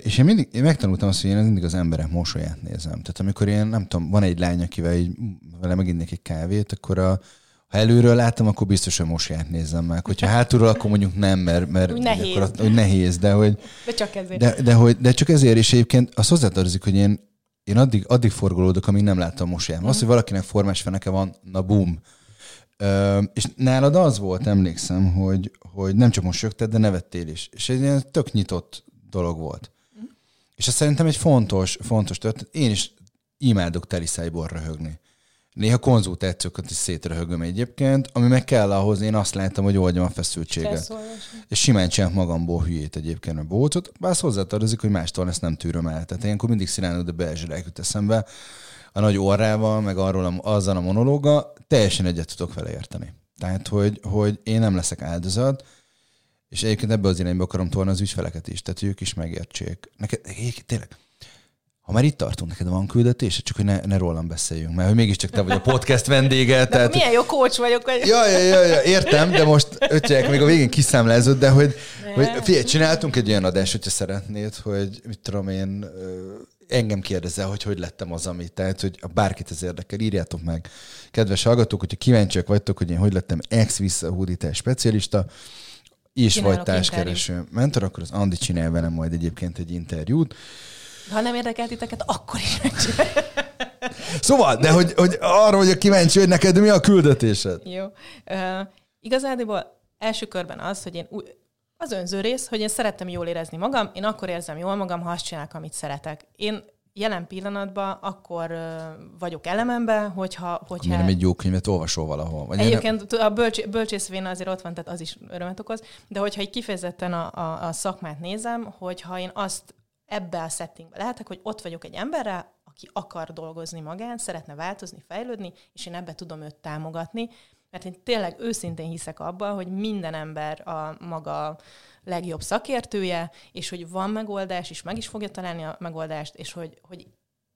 És én mindig én megtanultam azt, hogy én mindig az emberek mosolyát nézem. Tehát amikor én, nem tudom, van egy lány, akivel így, vele meginnék egy kávét, akkor a, ha előről látom, akkor biztos, hogy mosolyát nézem meg. Hogyha hátulról, akkor mondjuk nem, mert, mert úgy nehéz. Akkor, hogy nehéz, de hogy... De csak ezért. De, de, hogy, de csak ezért is egyébként az hozzátartozik, hogy én én addig, addig forgolódok, amíg nem láttam mosolyám. Az, hogy valakinek formás feneke van, na boom. Ö, és nálad az volt, emlékszem, hogy, hogy nem csak mosolyogtad, de nevettél is. És egy ilyen tök nyitott dolog volt. Mm. És ez szerintem egy fontos, fontos történet. Én is imádok teliszájból röhögni. Néha konzultációkat is szétröhögöm egyébként, ami meg kell ahhoz, én azt láttam, hogy oldjam a feszültséget. És simán csinálok magamból hülyét egyébként a bócot, bár az hozzátartozik, hogy mástól ezt nem tűröm el. Tehát ilyenkor mindig sziránod a belzsirák jut eszembe, a nagy orrával, meg arról a, azzal a monológa, teljesen egyet tudok vele érteni. Tehát, hogy, hogy én nem leszek áldozat, és egyébként ebbe az irányba akarom tolni az ügyfeleket is, tehát ők is megértsék. Neked, tényleg, ha már itt tartunk, neked van küldetés, csak hogy ne, ne rólam beszéljünk, mert hogy mégiscsak te vagy a podcast vendége. De tehát... Milyen jó coach vagyok. Hogy... Ja, ja, ja, ja, értem, de most ötjek, még a végén kiszámlázott, de hogy, hogy figyelj, csináltunk egy olyan adást, hogyha szeretnéd, hogy mit tudom én, engem kérdezel, hogy hogy lettem az, amit. Tehát, hogy bárkit ez érdekel, írjátok meg. Kedves hallgatók, hogyha kíváncsiak vagytok, hogy én hogy lettem ex-visszahódítás specialista, és Csinálok vagy társkereső mentor, akkor az Andi csinál velem majd egyébként egy interjút. Ha nem érdekelt titeket, akkor is Szóval, de hogy, hogy arra vagyok kíváncsi, hogy neked mi a küldetésed? Jó. Uh, igazából első körben az, hogy én Az önző rész, hogy én szerettem jól érezni magam, én akkor érzem jól magam, ha azt csinálok, amit szeretek. Én jelen pillanatban akkor uh, vagyok elememben, hogyha... hogyha Miért nem egy jó könyvet olvasol valahol? Vagy egyébként nem... a bölcs, bölcsészvéna azért ott van, tehát az is örömet okoz, de hogyha egy kifejezetten a, a, a szakmát nézem, hogyha én azt ebbe a settingbe lehetek, hogy ott vagyok egy emberrel, aki akar dolgozni magán, szeretne változni, fejlődni, és én ebbe tudom őt támogatni, mert én tényleg őszintén hiszek abban, hogy minden ember a maga legjobb szakértője, és hogy van megoldás, és meg is fogja találni a megoldást, és hogy, hogy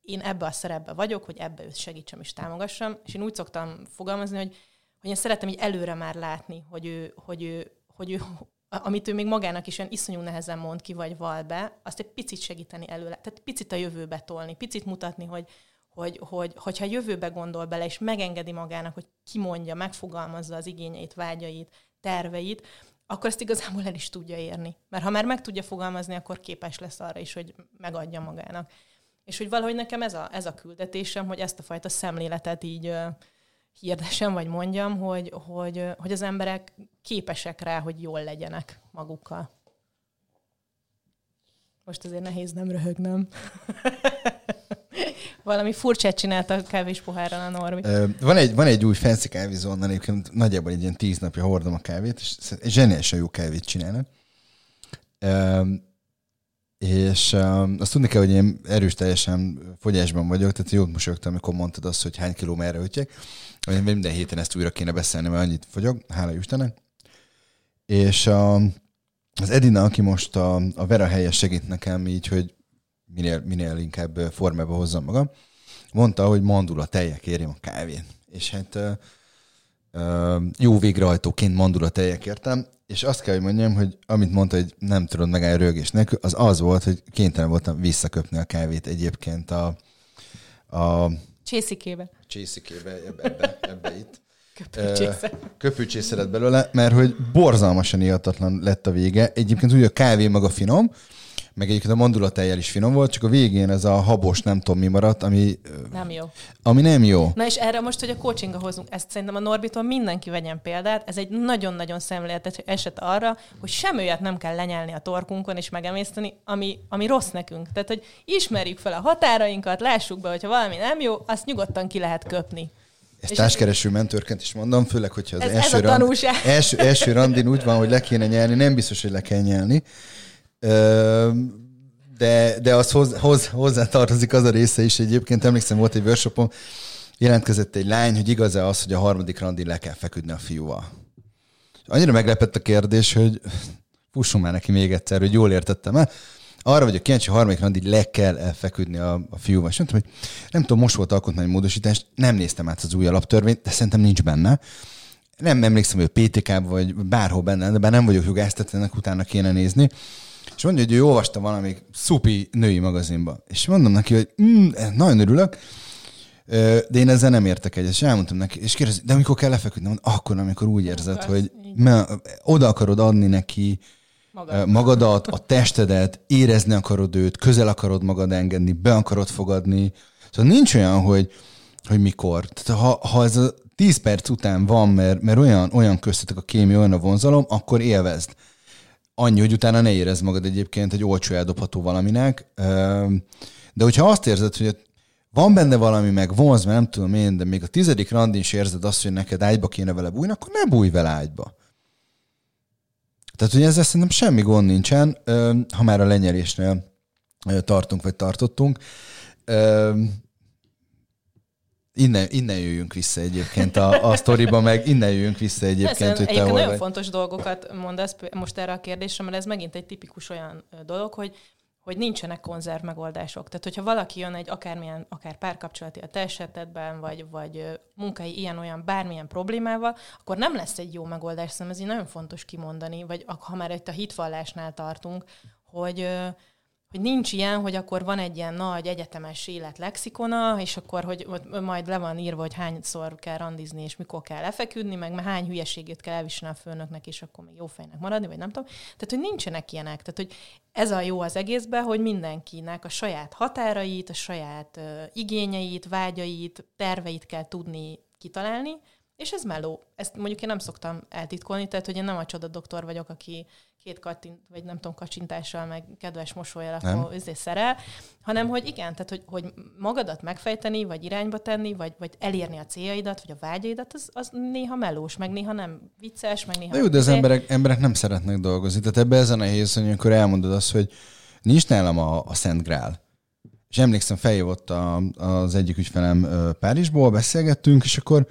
én ebbe a szerepbe vagyok, hogy ebbe őt segítsem és támogassam. És én úgy szoktam fogalmazni, hogy, hogy én szeretem így előre már látni, hogy ő, hogy ő, hogy ő amit ő még magának is olyan iszonyú nehezen mond ki, vagy val be, azt egy picit segíteni előle. Tehát picit a jövőbe tolni, picit mutatni, hogy, hogy, hogy hogyha jövőbe gondol bele, és megengedi magának, hogy kimondja, megfogalmazza az igényeit, vágyait, terveit, akkor ezt igazából el is tudja érni. Mert ha már meg tudja fogalmazni, akkor képes lesz arra is, hogy megadja magának. És hogy valahogy nekem ez a, ez a küldetésem, hogy ezt a fajta szemléletet így hirdesem, vagy mondjam, hogy, hogy, hogy az emberek képesek rá, hogy jól legyenek magukkal. Most azért nehéz nem röhögnem. Valami furcsát csinált a kávés pohárral a Norbi. Van egy, van egy új fancy kávézó onnan, egyébként nagyjából egy ilyen tíz napja hordom a kávét, és zseniálisan jó kávét csinálnak. És azt tudni kell, hogy én erős teljesen fogyásban vagyok, tehát jót mosolyogtam, amikor mondtad azt, hogy hány kiló merre ütjek. Minden héten ezt újra kéne beszélni, mert annyit fogyok, hála Istennek. És a, az Edina, aki most a, a Vera helyes segít nekem így, hogy minél, minél inkább formába hozzam magam, mondta, hogy mandula tejjel kérjem a kávén. És hát uh, jó végrehajtóként mandula tejjel kértem, és azt kell, hogy mondjam, hogy amit mondta, hogy nem tudod megállni rögés nélkül, az az volt, hogy kénytelen voltam visszaköpni a kávét egyébként a, a Csészikébe. Csészikébe, ebbe, ebbe, ebbe itt. Köpőcsésze. lett belőle, mert hogy borzalmasan ihatatlan lett a vége. Egyébként ugye a kávé maga finom, meg egyébként a mandulatejjel is finom volt, csak a végén ez a habos nem tudom mi maradt, ami... Nem jó. Ami nem jó. Na és erre most, hogy a coachinga hozunk, ezt szerintem a Norbitól mindenki vegyen példát, ez egy nagyon-nagyon szemléletes eset arra, hogy sem olyat nem kell lenyelni a torkunkon és megemészteni, ami, ami rossz nekünk. Tehát, hogy ismerjük fel a határainkat, lássuk be, hogyha valami nem jó, azt nyugodtan ki lehet köpni. Ezt társkereső mentőrként is mondom, főleg, hogyha az ez, első, ez rand, első, első randin úgy van, hogy le kéne nyelni, nem biztos, hogy le kell nyelni de, de az hoz, hoz, hozzá tartozik az a része is. Egyébként emlékszem, volt egy workshopom, jelentkezett egy lány, hogy igaz-e az, hogy a harmadik randi le kell feküdni a fiúval. Annyira meglepett a kérdés, hogy fussunk már neki még egyszer, hogy jól értettem el. Arra vagyok kíváncsi, hogy a harmadik randi le kell elfeküdni a, a fiúval. És mondtam, hogy nem tudom, most volt alkotmánymódosítás, nem néztem át az új alaptörvényt, de szerintem nincs benne. Nem emlékszem, hogy a PTK vagy bárhol benne, de bár nem vagyok jogász, tehát ennek utána kéne nézni. És mondja, hogy ő olvasta valami szupi női magazinba. És mondom neki, hogy mm, nagyon örülök, de én ezzel nem értek egyet. És elmondtam neki, és kérdezi, de amikor kell lefeküdni, mond, akkor, amikor úgy érzed, hogy oda akarod adni neki Magad. magadat, a testedet, érezni akarod őt, közel akarod magad engedni, be akarod fogadni. Szóval nincs olyan, hogy, hogy mikor. Tehát ha, ha ez a 10 perc után van, mert, mert olyan, olyan köztetek a kémia, olyan a vonzalom, akkor élvezd annyi, hogy utána ne érezd magad egyébként egy olcsó eldobható valaminek. De hogyha azt érzed, hogy van benne valami, meg vonz, mert nem tudom én, de még a tizedik randin is érzed azt, hogy neked ágyba kéne vele bújni, akkor ne bújj vele ágyba. Tehát, hogy ezzel szerintem semmi gond nincsen, ha már a lenyelésnél tartunk, vagy tartottunk. Innen, innen jöjjünk vissza egyébként a, a sztoriba, meg innen jöjjünk vissza egyébként, hogy te hol nagyon vagy. fontos dolgokat mondasz most erre a kérdésre, mert ez megint egy tipikus olyan dolog, hogy hogy nincsenek konzerv megoldások. Tehát, hogyha valaki jön egy akármilyen, akár párkapcsolati a te esetedben, vagy, vagy munkai ilyen-olyan bármilyen problémával, akkor nem lesz egy jó megoldás. Szerintem ez így nagyon fontos kimondani, vagy ha már itt a hitvallásnál tartunk, hogy hogy nincs ilyen, hogy akkor van egy ilyen nagy egyetemes élet lexikona, és akkor, hogy majd le van írva, hogy hányszor kell randizni, és mikor kell lefeküdni, meg hány hülyeségét kell elviselni a főnöknek, és akkor még jó fejnek maradni, vagy nem tudom. Tehát, hogy nincsenek ilyenek. Tehát, hogy ez a jó az egészben, hogy mindenkinek a saját határait, a saját uh, igényeit, vágyait, terveit kell tudni kitalálni, És ez meló. Ezt mondjuk én nem szoktam eltitkolni, tehát hogy én nem a csoda doktor vagyok, aki két kattint, vagy nem tudom, kacsintással, meg kedves mosolyal, akkor ezért szerel, hanem hogy igen, tehát hogy, hogy magadat megfejteni, vagy irányba tenni, vagy, vagy elérni a céljaidat, vagy a vágyaidat, az, az néha melós, meg néha nem vicces, meg néha... De jó, de az emberek, emberek nem szeretnek dolgozni. Tehát ebbe ez a nehéz, hogy amikor elmondod azt, hogy nincs nálam a, a Szent Grál. És emlékszem, feljövott a, az egyik ügyfelem Párizsból, beszélgettünk, és akkor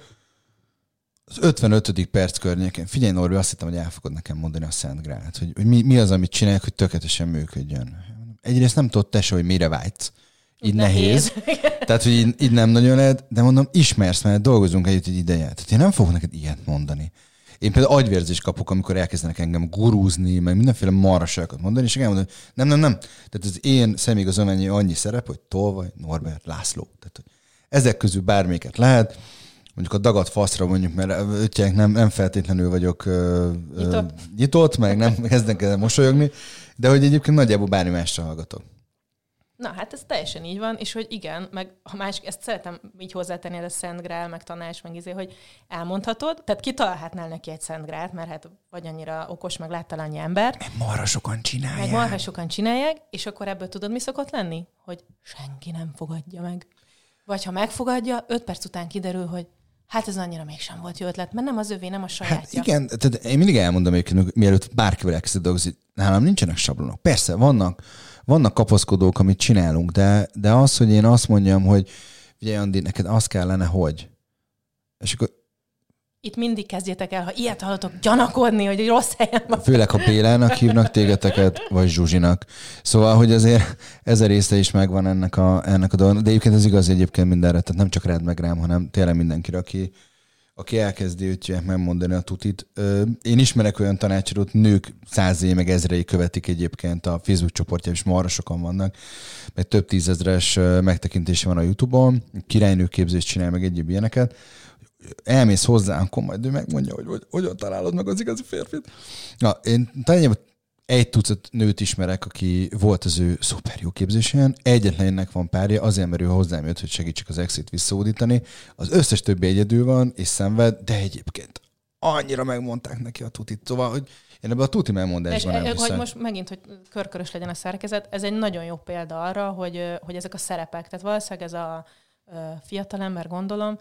az 55. perc környékén, figyelj Norbi, azt hittem, hogy el fogod nekem mondani a Szent Grált, hogy, hogy mi, mi, az, amit csinálják, hogy tökéletesen működjön. Egyrészt nem tudod te se, hogy mire vágysz. Így nehéz. nehéz. Tehát, hogy így, így, nem nagyon lehet, de mondom, ismersz, mert dolgozunk együtt egy ideje. Tehát én nem fogok neked ilyet mondani. Én például agyvérzést kapok, amikor elkezdenek engem gurúzni, meg mindenféle marhaságokat mondani, és elmondom, hogy nem, nem, nem. Tehát az én személyigazom annyi, annyi szerep, hogy Tolvaj, Norbert, László. Tehát, hogy ezek közül bármiket lehet mondjuk a dagat faszra mondjuk, mert ötjek nem, nem feltétlenül vagyok nyitott. nyitott, meg nem kezdek el mosolyogni, de hogy egyébként nagyjából bármi másra hallgatok. Na, hát ez teljesen így van, és hogy igen, meg a másik, ezt szeretem így hozzátenni, ez a Szent Grál, meg tanács, meg izé, hogy elmondhatod, tehát kitalálhatnál neki egy Szent Grált, mert hát vagy annyira okos, meg láttál annyi ember. Meg marha sokan csinálják. Meg marha sokan csinálják, és akkor ebből tudod, mi szokott lenni? Hogy senki nem fogadja meg. Vagy ha megfogadja, öt perc után kiderül, hogy Hát ez annyira mégsem volt jó ötlet, mert nem az övé, nem a sajátja. Hát igen, tehát én mindig elmondom hogy mielőtt bárkivel elkezdett dolgozni, nálam nincsenek sablonok. Persze, vannak, vannak kapaszkodók, amit csinálunk, de, de az, hogy én azt mondjam, hogy ugye Andi, neked az kellene, hogy. És akkor itt mindig kezdjetek el, ha ilyet hallatok, gyanakodni, hogy rossz helyen van. Főleg, ha Bélának hívnak tégeteket, vagy Zsuzsinak. Szóval, hogy azért ez a része is megvan ennek a, ennek a dolognak. De egyébként ez igaz egyébként mindenre, tehát nem csak rád meg rám, hanem tényleg mindenkire, aki, aki elkezdi őt megmondani a tutit. Én ismerek olyan tanácsadót, nők százé meg ezrei követik egyébként a Facebook csoportja, és marra sokan vannak, meg több tízezres megtekintése van a YouTube-on, királynőképzést csinál meg egyéb ilyeneket, elmész hozzá, akkor majd ő megmondja, hogy, hogy hogyan találod meg az igazi férfit. Na, én talán egy tucat nőt ismerek, aki volt az ő szuper jó képzésen, egyetlennek van párja, azért, mert ő hozzám jött, hogy segítsek az exit visszaúdítani. Az összes többi egyedül van, és szenved, de egyébként annyira megmondták neki a tutit. Szóval, hogy én ebben a tuti megmondásban nem hiszem. Hogy most megint, hogy körkörös legyen a szerkezet, ez egy nagyon jó példa arra, hogy, hogy ezek a szerepek, tehát valószínűleg ez a fiatalember, gondolom,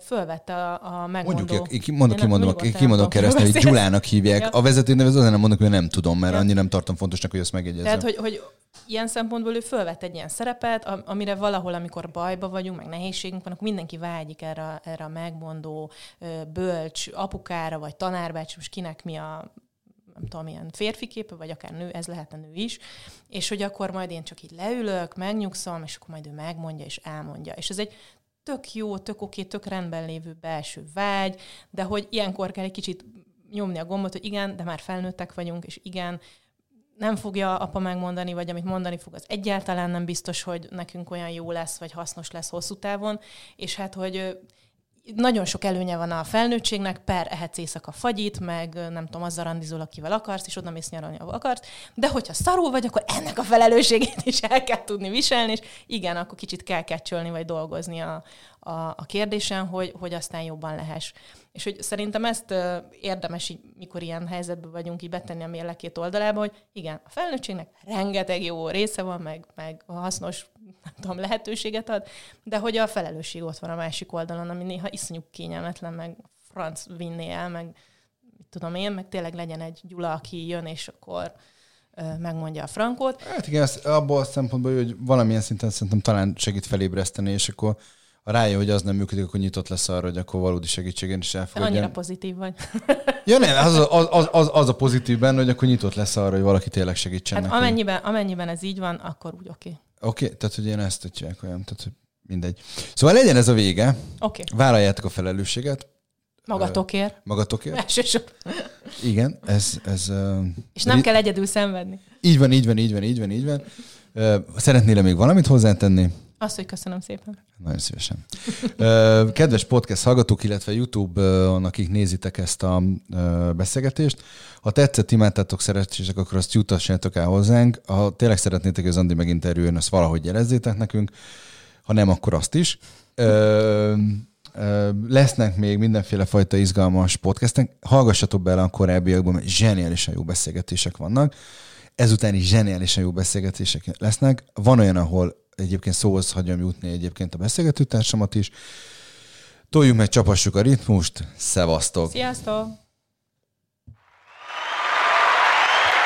fölvette a, a megmondó... Mondjuk, én kimondok, kimondom, kimondom keresztül, hogy Gyulának hívják. Ja. A vezető nevet azért nem mondok, hogy nem tudom, mert ja. annyira nem tartom fontosnak, hogy ezt megjegyezzem. Tehát, hogy, hogy ilyen szempontból ő fölvett egy ilyen szerepet, amire valahol, amikor bajba vagyunk, meg nehézségünk van, akkor mindenki vágyik erre, erre a megmondó, bölcs apukára, vagy tanárbács, most kinek mi a nem tudom, ilyen férfi képe, vagy akár nő, ez lehetne nő is, és hogy akkor majd én csak így leülök, megnyugszom, és akkor majd ő megmondja és elmondja. És ez egy tök jó, tök oké, tök rendben lévő belső vágy, de hogy ilyenkor kell egy kicsit nyomni a gombot, hogy igen, de már felnőttek vagyunk, és igen, nem fogja apa megmondani, vagy amit mondani fog, az egyáltalán nem biztos, hogy nekünk olyan jó lesz, vagy hasznos lesz hosszú távon, és hát, hogy nagyon sok előnye van a felnőttségnek, per ehetsz éjszaka fagyit, meg nem tudom, azzal randizol, akivel akarsz, és oda mész nyaralni, ahol akarsz, de hogyha szarul vagy, akkor ennek a felelősségét is el kell tudni viselni, és igen, akkor kicsit kell kecsölni, vagy dolgozni a, a, a kérdésen, hogy, hogy aztán jobban lehess. És hogy szerintem ezt érdemes, így, mikor ilyen helyzetben vagyunk, így betenni a mérleg két oldalába, hogy igen, a felnőttségnek rengeteg jó része van, meg, meg hasznos nem tudom, lehetőséget ad, de hogy a felelősség ott van a másik oldalon, ami néha iszonyú kényelmetlen, meg franc vinné el, meg mit tudom én, meg tényleg legyen egy Gyula, aki jön, és akkor megmondja a frankót. Hát igen, az, abból a szempontból, hogy valamilyen szinten szerintem talán segít felébreszteni, és akkor ha rájön, hogy az nem működik, akkor nyitott lesz arra, hogy akkor valódi segítségen is elfogadjon. Annyira pozitív vagy. ja nem, az, az, az, az, az a pozitív benne, hogy akkor nyitott lesz arra, hogy valaki tényleg segítsen hát amennyiben, amennyiben ez így van, akkor úgy oké. Okay. Oké, okay, tehát hogy én ezt tudják olyan, tehát hogy mindegy. Szóval legyen ez a vége. Oké. Okay. Vállaljátok a felelősséget. Magatokért. Magatokért. Elsősorban. Igen, ez... ez És nem kell egyedül szenvedni. Így van, így van, így van, így van, így van. Szeretnél még valamit hozzátenni? Azt, hogy köszönöm szépen. Nagyon szívesen. Kedves podcast hallgatók, illetve YouTube-on, akik nézitek ezt a beszélgetést, ha tetszett, imádtátok, szeretsétek, akkor azt jutassátok el hozzánk. Ha tényleg szeretnétek, hogy az Andi meginterjújön, azt valahogy jelezzétek nekünk. Ha nem, akkor azt is. Lesznek még mindenféle fajta izgalmas podcastek. Hallgassatok bele a korábbiakban, mert zseniálisan jó beszélgetések vannak. Ezután is zseniálisan jó beszélgetések lesznek. Van olyan, ahol egyébként szóhoz hagyom jutni egyébként a beszélgetőtársamat is. Toljuk meg, csapassuk a ritmust. Szevasztok! Sziasztok!